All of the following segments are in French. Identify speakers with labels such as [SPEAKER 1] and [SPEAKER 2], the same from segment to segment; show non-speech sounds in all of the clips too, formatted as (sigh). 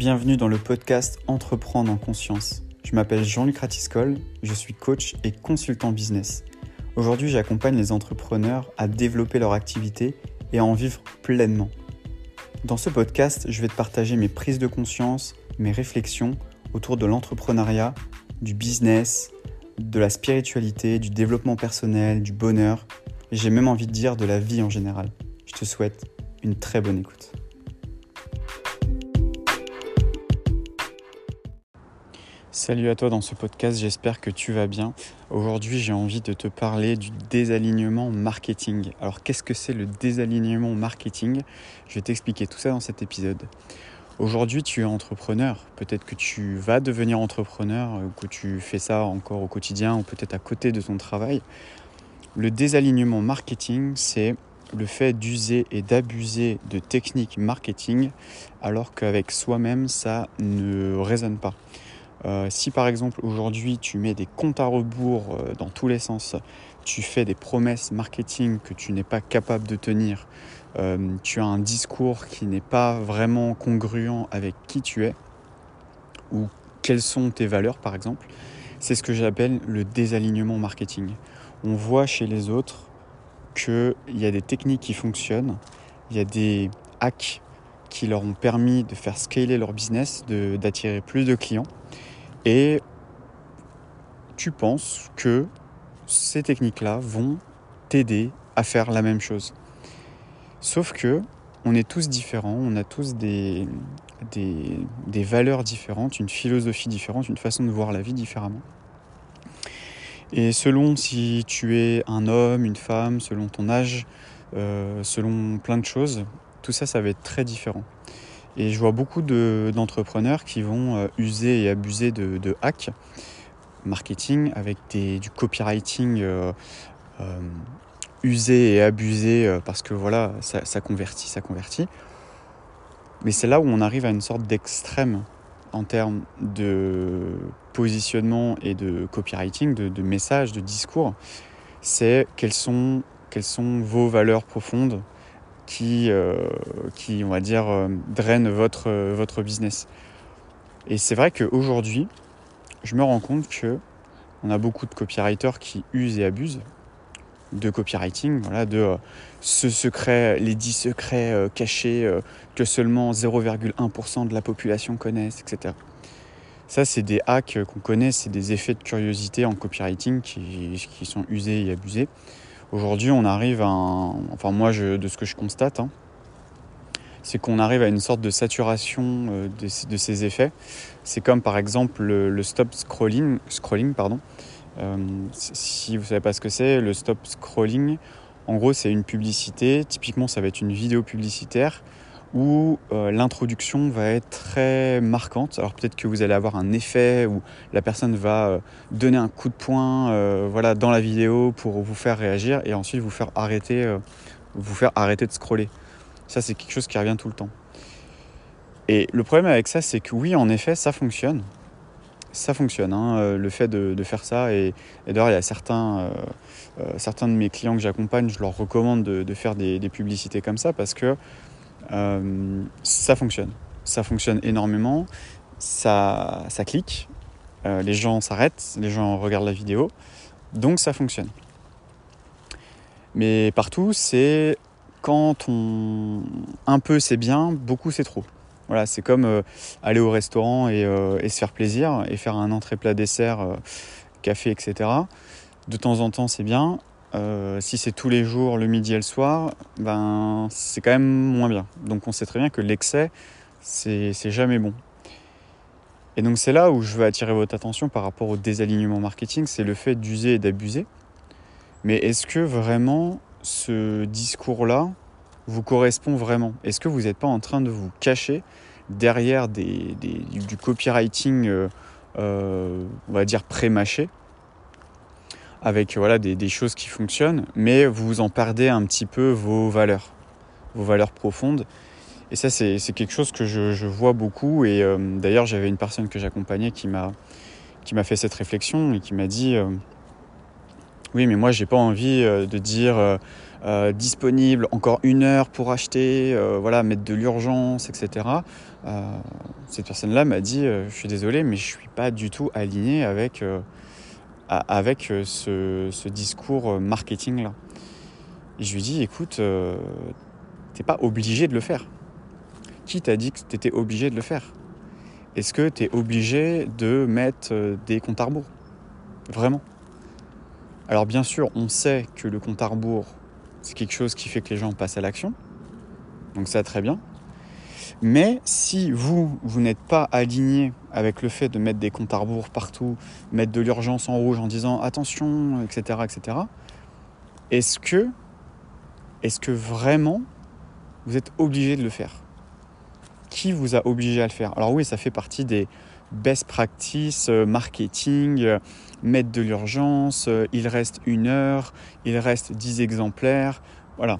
[SPEAKER 1] Bienvenue dans le podcast Entreprendre en conscience. Je m'appelle Jean-Luc Ratiscol, je suis coach et consultant business. Aujourd'hui, j'accompagne les entrepreneurs à développer leur activité et à en vivre pleinement. Dans ce podcast, je vais te partager mes prises de conscience, mes réflexions autour de l'entrepreneuriat, du business, de la spiritualité, du développement personnel, du bonheur, et j'ai même envie de dire de la vie en général. Je te souhaite une très bonne écoute. Salut à toi dans ce podcast, j'espère que tu vas bien. Aujourd'hui j'ai envie de te parler du désalignement marketing. Alors qu'est-ce que c'est le désalignement marketing? Je vais t'expliquer tout ça dans cet épisode. Aujourd'hui tu es entrepreneur, peut-être que tu vas devenir entrepreneur, ou que tu fais ça encore au quotidien ou peut-être à côté de ton travail. Le désalignement marketing c'est le fait d'user et d'abuser de techniques marketing alors qu'avec soi-même ça ne résonne pas. Euh, si par exemple aujourd'hui tu mets des comptes à rebours euh, dans tous les sens, tu fais des promesses marketing que tu n'es pas capable de tenir, euh, tu as un discours qui n'est pas vraiment congruent avec qui tu es ou quelles sont tes valeurs par exemple, c'est ce que j'appelle le désalignement marketing. On voit chez les autres qu'il y a des techniques qui fonctionnent, il y a des hacks qui leur ont permis de faire scaler leur business, d'attirer plus de clients. Et tu penses que ces techniques-là vont t'aider à faire la même chose. Sauf que on est tous différents, on a tous des, valeurs différentes, une philosophie différente, une façon de voir la vie différemment. Et selon si tu es un homme, une femme, selon ton âge, euh, selon plein de choses, tout ça, ça va être très différent. Et je vois beaucoup d'entrepreneurs qui vont euh, user et abuser de, de hacks marketing avec des, du copywriting euh, euh, usé et abusé parce que voilà, ça, convertit, ça convertit. Mais c'est là où on arrive à une sorte d'extrême en termes de positionnement et de copywriting, de, de messages, de discours. C'est sont, quelles sont vos valeurs profondes, qui, euh, qui on va dire, euh, drainent votre, euh, votre business. Et c'est vrai qu'aujourd'hui, je me rends compte que on a beaucoup de copywriters qui usent et abusent de copywriting, voilà, de ce secret, les 10 secrets cachés que seulement 0,1% de la population connaissent, etc. Ça, c'est des hacks qu'on connaît, c'est des effets de curiosité en copywriting qui, qui sont usés et abusés. Aujourd'hui, on arrive à un... Enfin, moi, je, de ce que je constate, hein, c'est qu'on arrive à une sorte de saturation euh, de, ces effets. C'est comme par exemple le, le stop scrolling, scrolling pardon. Euh, si vous ne savez pas ce que c'est, le stop scrolling, en gros, c'est une publicité. Typiquement, ça va être une vidéo publicitaire où euh, l'introduction va être très marquante. Alors peut-être que vous allez avoir un effet où la personne va euh, donner un coup de poing euh, voilà, dans la vidéo pour vous faire réagir et ensuite vous faire arrêter, vous faire arrêter de scroller. Ça, c'est quelque chose qui revient tout le temps. Et le problème avec ça, c'est que oui, en effet, ça fonctionne. Ça fonctionne, hein, le fait de, faire ça. Et, d'ailleurs, il y a certains, de mes clients que j'accompagne, je leur recommande de, faire des publicités comme ça parce que euh, ça fonctionne. Ça fonctionne énormément. Ça, ça clique. Euh, les gens s'arrêtent. Les gens regardent la vidéo. Donc ça fonctionne. Mais partout, c'est quand on. Un peu c'est bien, beaucoup c'est trop. Voilà, c'est comme euh, aller au restaurant et, se faire plaisir et faire un entrée plat dessert, café, etc. De temps en temps c'est bien, euh, si c'est tous les jours, le midi et le soir, ben, c'est quand même moins bien. Donc on sait très bien que l'excès, c'est jamais bon. Et donc c'est là où je veux attirer votre attention par rapport au désalignement marketing, c'est le fait d'user et d'abuser. Mais est-ce que vraiment ce discours-là vous correspond vraiment? Est-ce que vous n'êtes pas en train de vous cacher derrière du copywriting, euh, euh, on va dire pré-mâché? Avec voilà, des, des, choses qui fonctionnent, mais vous en perdez un petit peu vos valeurs, vos valeurs profondes. Et ça, c'est quelque chose que je, vois beaucoup. Et euh, d'ailleurs, j'avais une personne que j'accompagnais qui m'a fait cette réflexion et qui m'a dit euh, Oui, mais moi, j'ai pas envie euh, de dire disponible encore une heure pour acheter, voilà, mettre de l'urgence, etc. cette personne-là m'a dit Je suis désolé, mais je suis pas du tout aligné avec, avec ce, ce, discours marketing-là. Et je lui dis Écoute, tu n'es pas obligé de le faire. Qui t'a dit que tu étais obligé de le faire? Est-ce que tu es obligé de mettre des comptes à rebours? Vraiment? Alors bien sûr, on sait que le compte à rebours, c'est quelque chose qui fait que les gens passent à l'action. Donc ça, très bien. Mais si vous, vous n'êtes pas aligné avec le fait de mettre des comptes à rebours partout, mettre de l'urgence en rouge en disant attention, etc., etc., est-ce que, est-ce que vraiment vous êtes obligé de le faire? Qui vous a obligé à le faire? Alors oui, ça fait partie des, best practice, euh, marketing, euh, mettre de l'urgence, euh, il reste une heure, il reste 10 exemplaires, voilà.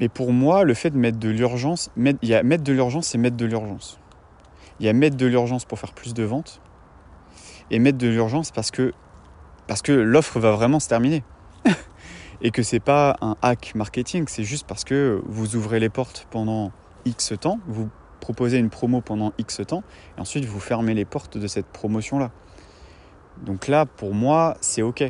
[SPEAKER 1] Mais pour moi, le fait de mettre de l'urgence, mettre, y a mettre de l'urgence, c'est mettre de l'urgence. Il y a mettre de l'urgence pour faire plus de ventes et mettre de l'urgence parce que, parce que l'offre va vraiment se terminer. (laughs) et que c'est pas un hack marketing, c'est juste parce que vous ouvrez les portes pendant X temps, vous proposer une promo pendant X temps, et ensuite vous fermez les portes de cette promotion-là. Donc là, pour moi, c'est OK.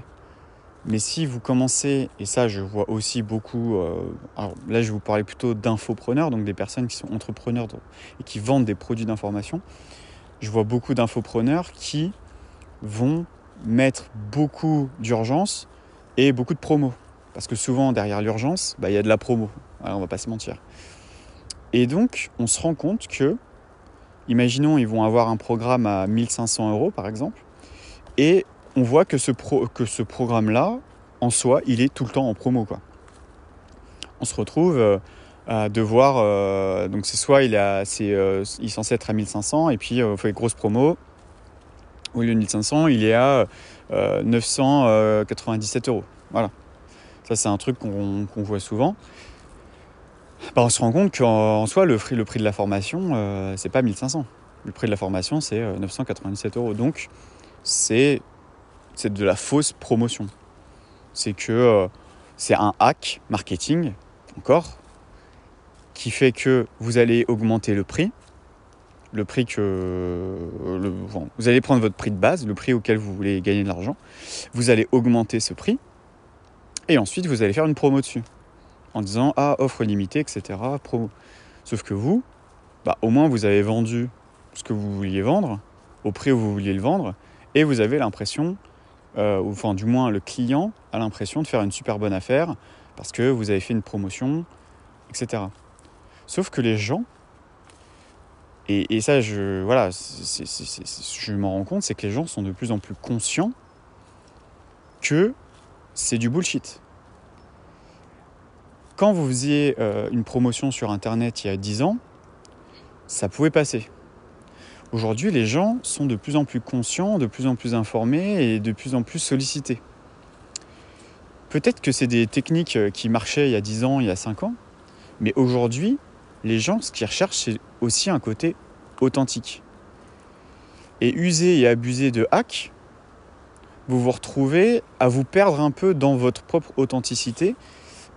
[SPEAKER 1] Mais si vous commencez, et ça je vois aussi beaucoup, euh, alors là je vous parler plutôt d'infopreneurs, donc des personnes qui sont entrepreneurs et qui vendent des produits d'information, je vois beaucoup d'infopreneurs qui vont mettre beaucoup d'urgence et beaucoup de promo. Parce que souvent derrière l'urgence, bah, il y a de la promo, alors, on va pas se mentir. Et donc, on se rend compte que, imaginons, ils vont avoir un programme à 1500 euros, par exemple, et on voit que ce, que ce programme-là, en soi, il est tout le temps en promo. Quoi. On se retrouve euh, à devoir. Euh, donc, c'est soit il, a, euh, il est censé être à 1500, et puis on fait grosse promo. Au lieu de 1500, il est à 997 euros. Voilà. Ça, c'est un truc qu'on voit souvent. Bah, on se rend compte qu'en soi, le prix, le prix de la formation, euh, c'est pas 1500. Le prix de la formation, c'est 997 euh, euros. Donc, c'est de la fausse promotion. C'est que euh, c'est un hack marketing, encore, qui fait que vous allez augmenter le prix. Le prix que. vous allez prendre votre prix de base, le prix auquel vous voulez gagner de l'argent. Vous allez augmenter ce prix. Et ensuite, vous allez faire une promo dessus en disant ah offre limitée, etc. Promo. Sauf que vous, bah, au moins vous avez vendu ce que vous vouliez vendre au prix où vous vouliez le vendre et vous avez l'impression, euh, enfin du moins le client a l'impression de faire une super bonne affaire parce que vous avez fait une promotion, etc. Sauf que les gens, et, ça je, je m'en rends compte, c'est que les gens sont de plus en plus conscients que c'est du bullshit. Quand vous faisiez euh, une promotion sur Internet il y a 10 ans, ça pouvait passer. Aujourd'hui, les gens sont de plus en plus conscients, de plus en plus informés et de plus en plus sollicités. Peut-être que c'est des techniques euh, qui marchaient il y a 10 ans, il y a 5 ans, mais aujourd'hui, les gens, ce qu'ils recherchent, c'est aussi un côté authentique. Et user et abuser de hack, vous vous retrouvez à vous perdre un peu dans votre propre authenticité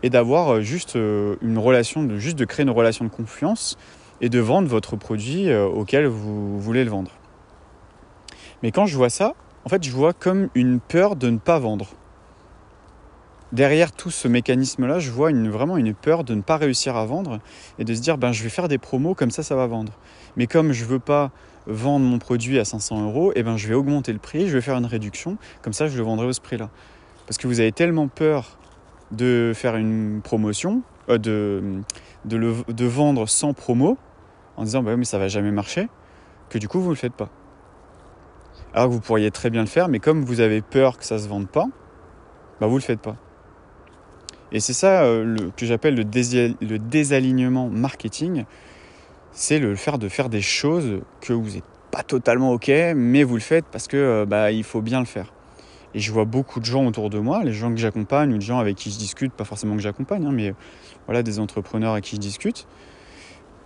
[SPEAKER 1] et d'avoir euh, juste euh, une relation, juste de créer une relation de confiance et de vendre votre produit euh, auquel vous voulez le vendre. Mais quand je vois ça, en fait, je vois comme une peur de ne pas vendre. Derrière tout ce mécanisme-là, je vois vraiment une peur de ne pas réussir à vendre et de se dire ben, je vais faire des promos comme ça, ça va vendre. Mais comme je ne veux pas vendre mon produit à 500 euros, eh ben, je vais augmenter le prix, je vais faire une réduction, comme ça je le vendrai au ce prix-là. Parce que vous avez tellement peur de faire une promotion, euh, de, de, vendre sans promo, en disant bah mais ça va jamais marcher, que du coup vous ne le faites pas. Alors que vous pourriez très bien le faire, mais comme vous avez peur que ça se vende pas, bah vous le faites pas. Et c'est ça euh, que j'appelle le, désalignement marketing, c'est le faire de faire des choses que vous n'êtes pas totalement ok, mais vous le faites parce que euh, bah, il faut bien le faire. Et je vois beaucoup de gens autour de moi, les gens que j'accompagne ou des gens avec qui je discute, pas forcément que j'accompagne, hein, mais voilà, des entrepreneurs avec qui je discute.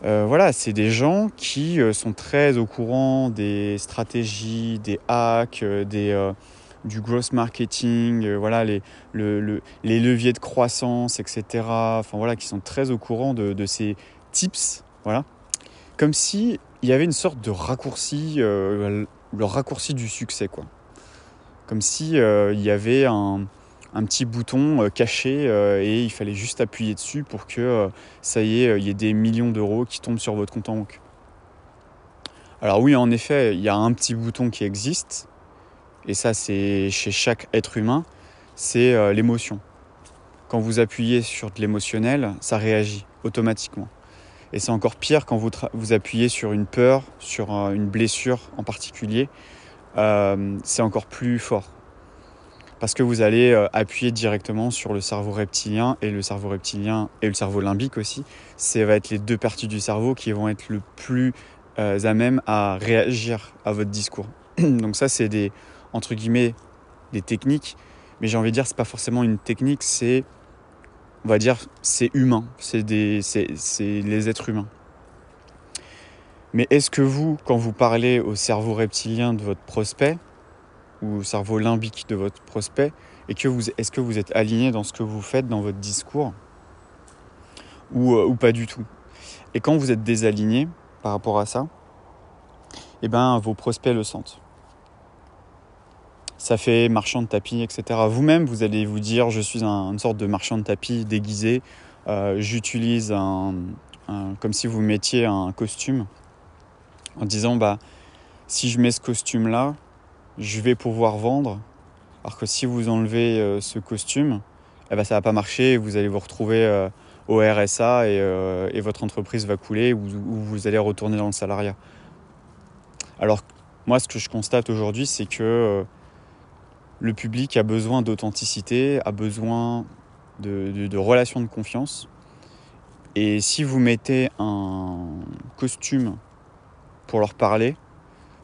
[SPEAKER 1] Euh, voilà, c'est des gens qui euh, sont très au courant des stratégies, des hacks, euh, des, du gross marketing, voilà, les, les leviers de croissance, etc. Enfin voilà, qui sont très au courant de, ces tips, voilà. Comme si il y avait une sorte de raccourci, le raccourci du succès, quoi. Comme si il y avait un, un petit bouton caché et il fallait juste appuyer dessus pour que ça y est, il y ait des millions d'euros qui tombent sur votre compte en banque. Alors oui, en effet, il y a un petit bouton qui existe, et ça c'est chez chaque être humain, c'est euh, l'émotion. Quand vous appuyez sur de l'émotionnel, ça réagit automatiquement. Et c'est encore pire quand vous, appuyez sur une peur, sur euh, une blessure en particulier, euh, c'est encore plus fort. Parce que vous allez appuyer directement sur le cerveau reptilien et le cerveau reptilien et le cerveau limbique aussi. Ça va être les deux parties du cerveau qui vont être le plus euh, à même à réagir à votre discours. (clears throat) Donc ça, c'est des, entre guillemets, des techniques, mais j'ai envie de dire, c'est pas forcément une technique, c'est, on va dire, c'est humain, c'est, des, c'est les êtres humains. Mais est-ce que vous, quand vous parlez au cerveau reptilien de votre prospect, ou au cerveau limbique de votre prospect, et que vous, est-ce que vous êtes aligné dans ce que vous faites dans votre discours, ou, euh, ou pas du tout? Et quand vous êtes désaligné, par rapport à ça, eh ben, vos prospects le sentent. Ça fait marchand de tapis, etc. Vous-même, vous allez vous dire, je suis un, une sorte de marchand de tapis déguisé. Euh, j'utilise un, comme si vous mettiez un costume, en disant, bah, si je mets ce costume-là, je vais pouvoir vendre. Alors que si vous enlevez euh, ce costume, eh ben, ça va pas marcher. Vous allez vous retrouver euh, au RSA euh, et, votre entreprise va couler ou, vous allez retourner dans le salariat. Alors moi ce que je constate aujourd'hui c'est que le public a besoin d'authenticité, a besoin de, relations de confiance. Et si vous mettez un costume pour leur parler,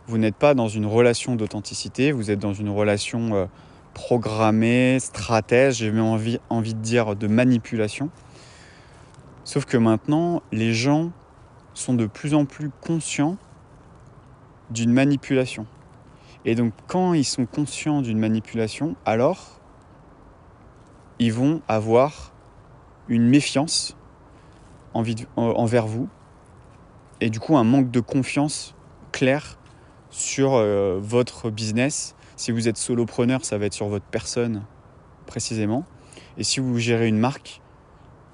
[SPEAKER 1] vous n'êtes pas dans une relation d'authenticité, vous êtes dans une relation euh, programmée, stratège, j'ai même envie, envie de dire de manipulation. Sauf que maintenant, les gens sont de plus en plus conscients d'une manipulation. Et donc quand ils sont conscients d'une manipulation, alors ils vont avoir une méfiance envers vous et du coup un manque de confiance clair sur euh, votre business. Si vous êtes solopreneur, ça va être sur votre personne précisément. Et si vous gérez une marque,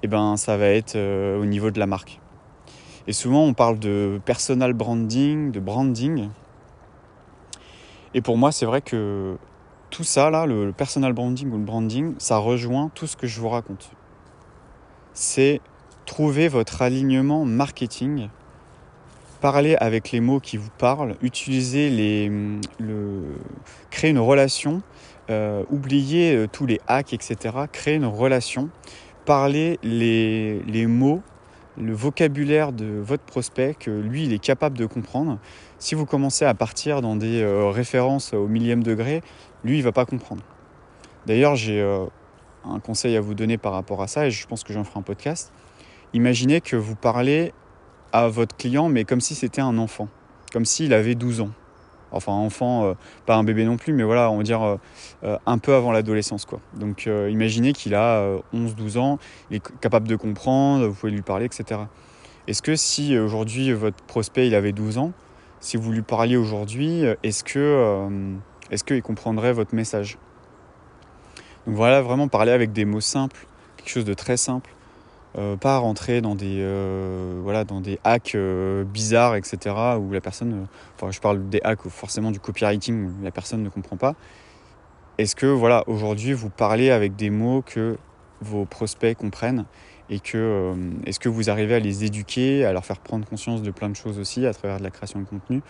[SPEAKER 1] eh ben, ça va être euh, au niveau de la marque. Et souvent, on parle de personal branding, de branding. Et pour moi, c'est vrai que tout ça, là, le, personal branding ou le branding, ça rejoint tout ce que je vous raconte. C'est trouver votre alignement marketing, parler avec les mots qui vous parlent, utiliser les, le, créer une relation, euh, oublier euh, tous les hacks, etc. Créer une relation parler les, mots, le vocabulaire de votre prospect que lui, il est capable de comprendre. Si vous commencez à partir dans des euh, références au millième degré, lui, il va pas comprendre. D'ailleurs, j'ai euh, un conseil à vous donner par rapport à ça, et je pense que j'en ferai un podcast. Imaginez que vous parlez à votre client, mais comme si c'était un enfant, comme s'il avait 12 ans enfin enfant, euh, pas un bébé non plus, mais voilà, on va dire euh, euh, un peu avant l'adolescence. quoi. Donc imaginez qu'il a 11-12 ans, il est capable de comprendre, vous pouvez lui parler, etc. Est-ce que si aujourd'hui votre prospect il avait 12 ans, si vous lui parliez aujourd'hui, est-ce que est-ce qu'il comprendrait votre message? Donc voilà, vraiment parler avec des mots simples, quelque chose de très simple. Euh, pas rentrer dans des, euh, voilà, dans des hacks euh, bizarres, etc., où la personne, enfin je parle des hacks forcément du copywriting, où la personne ne comprend pas. Est-ce que voilà, aujourd'hui vous parlez avec des mots que vos prospects comprennent et que est-ce que vous arrivez à les éduquer, à leur faire prendre conscience de plein de choses aussi à travers de la création de contenu?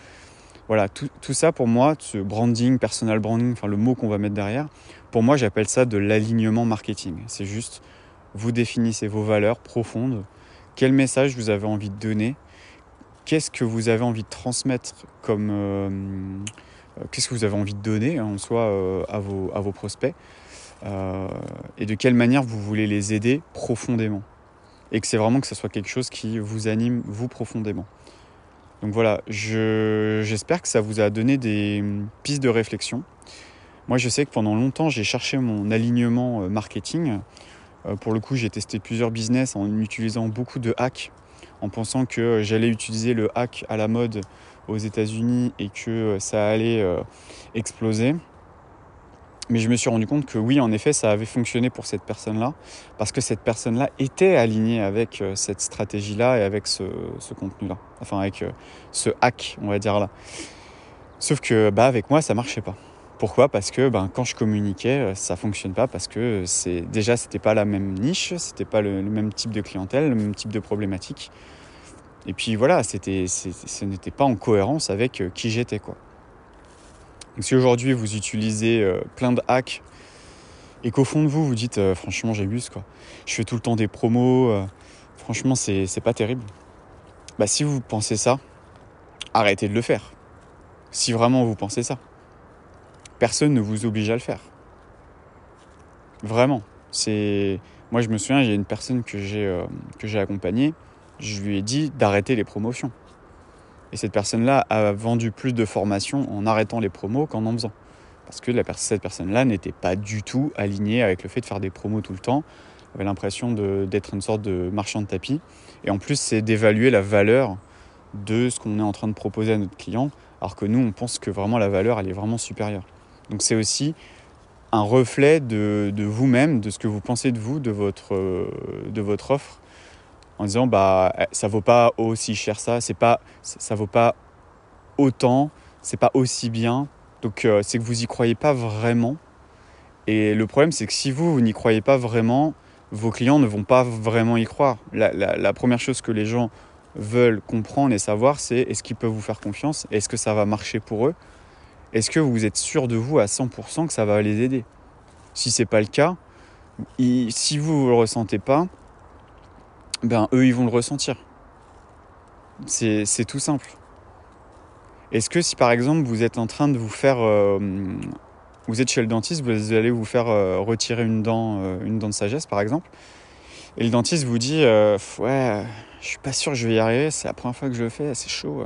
[SPEAKER 1] Voilà, tout, tout, ça pour moi, ce branding, personal branding, enfin le mot qu'on va mettre derrière, pour moi j'appelle ça de l'alignement marketing. C'est juste vous définissez vos valeurs profondes, quel message vous avez envie de donner, qu'est-ce que vous avez envie de transmettre comme... Euh, euh, qu'est-ce que vous avez envie de donner en soi euh, à, vos, à vos prospects et de quelle manière vous voulez les aider profondément? Et que c'est vraiment que ce soit quelque chose qui vous anime, vous, profondément. Donc voilà, j'espère que ça vous a donné des pistes de réflexion. Moi, je sais que pendant longtemps, j'ai cherché mon alignement marketing. Euh, pour le coup, j'ai testé plusieurs business en utilisant beaucoup de hacks, en pensant que j'allais utiliser le hack à la mode aux États-Unis et que ça allait exploser. Mais je me suis rendu compte que oui, en effet, ça avait fonctionné pour cette personne-là, parce que cette personne-là était alignée avec euh, cette stratégie-là et avec ce, contenu-là, enfin avec euh, ce hack, on va dire là. Sauf que bah, avec moi, ça marchait pas. Pourquoi? Parce que ben, quand je communiquais, euh, ça fonctionne pas parce que c'est déjà c'était pas la même niche, c'était pas le, même type de clientèle, le même type de problématique. Et puis voilà, c'était, ce n'était pas en cohérence avec qui j'étais quoi si aujourd'hui vous utilisez euh, plein de hacks et qu'au fond de vous vous dites euh, franchement j'abuse quoi, je fais tout le temps des promos, euh, franchement c'est, pas terrible. Bah si vous pensez ça, arrêtez de le faire. Si vraiment vous pensez ça. Personne ne vous oblige à le faire. Vraiment. C'est. Moi je me souviens, il y a une personne que j'ai, que j'ai accompagnée, je lui ai dit d'arrêter les promotions. Et cette personne-là a vendu plus de formations en arrêtant les promos qu'en en faisant. Parce que cette personne-là n'était pas du tout alignée avec le fait de faire des promos tout le temps. Elle avait l'impression d'être une sorte de marchand de tapis. Et en plus, c'est d'évaluer la valeur de ce qu'on est en train de proposer à notre client, alors que nous, on pense que vraiment la valeur, elle est vraiment supérieure. Donc c'est aussi un reflet de, vous-même, de ce que vous pensez de vous, de votre, votre offre, en disant bah eh, ça vaut pas aussi cher ça, c'est pas ça vaut pas autant, c'est pas aussi bien. Donc euh, c'est que vous y croyez pas vraiment. Et le problème c'est que si vous, n'y croyez pas vraiment, vos clients ne vont pas vraiment y croire. La première chose que les gens veulent comprendre et savoir, c'est est-ce qu'ils peuvent vous faire confiance? Est-ce que ça va marcher pour eux? Est-ce que vous êtes sûr de vous à 100% que ça va les aider? Si c'est pas le cas, si vous ne le ressentez pas, ben eux ils vont le ressentir. C'est tout simple. Est-ce que si par exemple vous êtes en train de vous faire... Euh, vous êtes chez le dentiste, vous allez vous faire euh, retirer une dent, euh, une dent de sagesse par exemple, et le dentiste vous dit ouais, je suis pas sûr que je vais y arriver, c'est la première fois que je le fais, c'est chaud.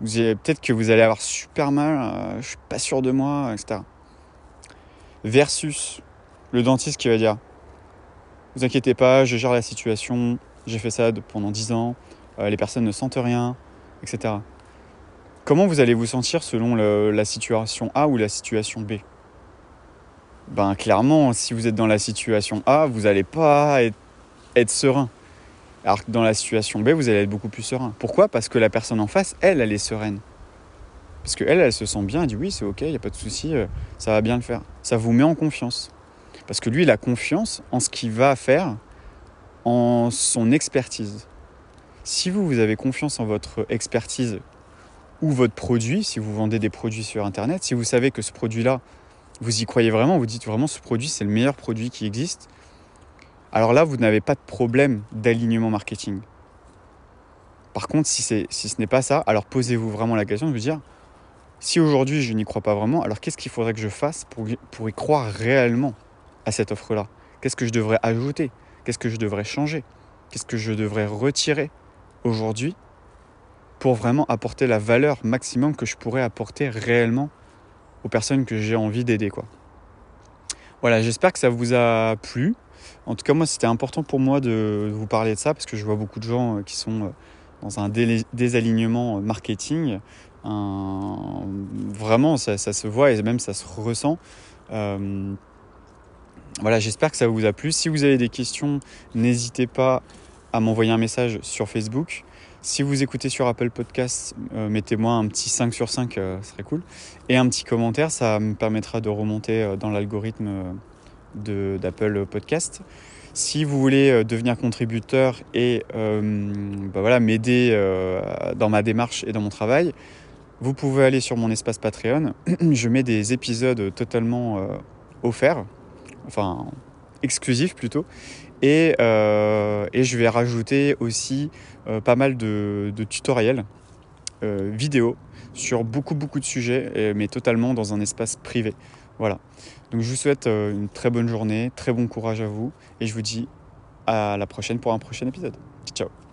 [SPEAKER 1] Peut-être que vous allez avoir super mal, je suis pas sûr de moi, etc. Versus le dentiste qui va dire vous inquiétez pas, je gère la situation, j'ai fait ça pendant 10 ans, euh, les personnes ne sentent rien, etc. Comment vous allez vous sentir selon la situation A ou la situation B? Ben clairement, si vous êtes dans la situation A, vous n'allez pas être, serein. Alors que dans la situation B, vous allez être beaucoup plus serein. Pourquoi? Parce que la personne en face, elle, elle est sereine. Parce qu'elle, elle se sent bien, elle dit oui, c'est ok, il n'y a pas de souci, euh, ça va bien le faire. Ça vous met en confiance. Parce que lui, il a confiance en ce qu'il va faire en son expertise. Si vous, vous avez confiance en votre expertise ou votre produit, si vous vendez des produits sur Internet, si vous savez que ce produit-là, vous y croyez vraiment, vous dites vraiment ce produit, c'est le meilleur produit qui existe, alors là, vous n'avez pas de problème d'alignement marketing. Par contre, si, si ce n'est pas ça, alors posez-vous vraiment la question de vous dire, si aujourd'hui je n'y crois pas vraiment, alors qu'est-ce qu'il faudrait que je fasse pour, y croire réellement à cette offre-là? Qu'est-ce que je devrais ajouter? Qu'est-ce que je devrais changer? Qu'est-ce que je devrais retirer aujourd'hui pour vraiment apporter la valeur maximum que je pourrais apporter réellement aux personnes que j'ai envie d'aider quoi? Voilà, j'espère que ça vous a plu. En tout cas, moi, c'était important pour moi de vous parler de ça parce que je vois beaucoup de gens euh, qui sont euh, dans un désalignement marketing. Vraiment, ça, se voit et même ça se ressent. Euh, voilà, j'espère que ça vous a plu. Si vous avez des questions, n'hésitez pas à m'envoyer un message sur Facebook. Si vous écoutez sur Apple Podcasts, euh, mettez-moi un petit 5 sur 5, euh, ce serait cool. Et un petit commentaire, ça me permettra de remonter euh, dans l'algorithme d'Apple Podcast. Si vous voulez devenir contributeur et bah voilà, m'aider dans ma démarche et dans mon travail, vous pouvez aller sur mon espace Patreon. (clears throat) Je mets des épisodes totalement offerts enfin exclusif plutôt. Et, euh, et, je vais rajouter aussi euh, pas mal de, tutoriels euh, vidéo sur beaucoup beaucoup de sujets, mais totalement dans un espace privé. Voilà. Donc je vous souhaite une très bonne journée, très bon courage à vous, et je vous dis à la prochaine pour un prochain épisode. Ciao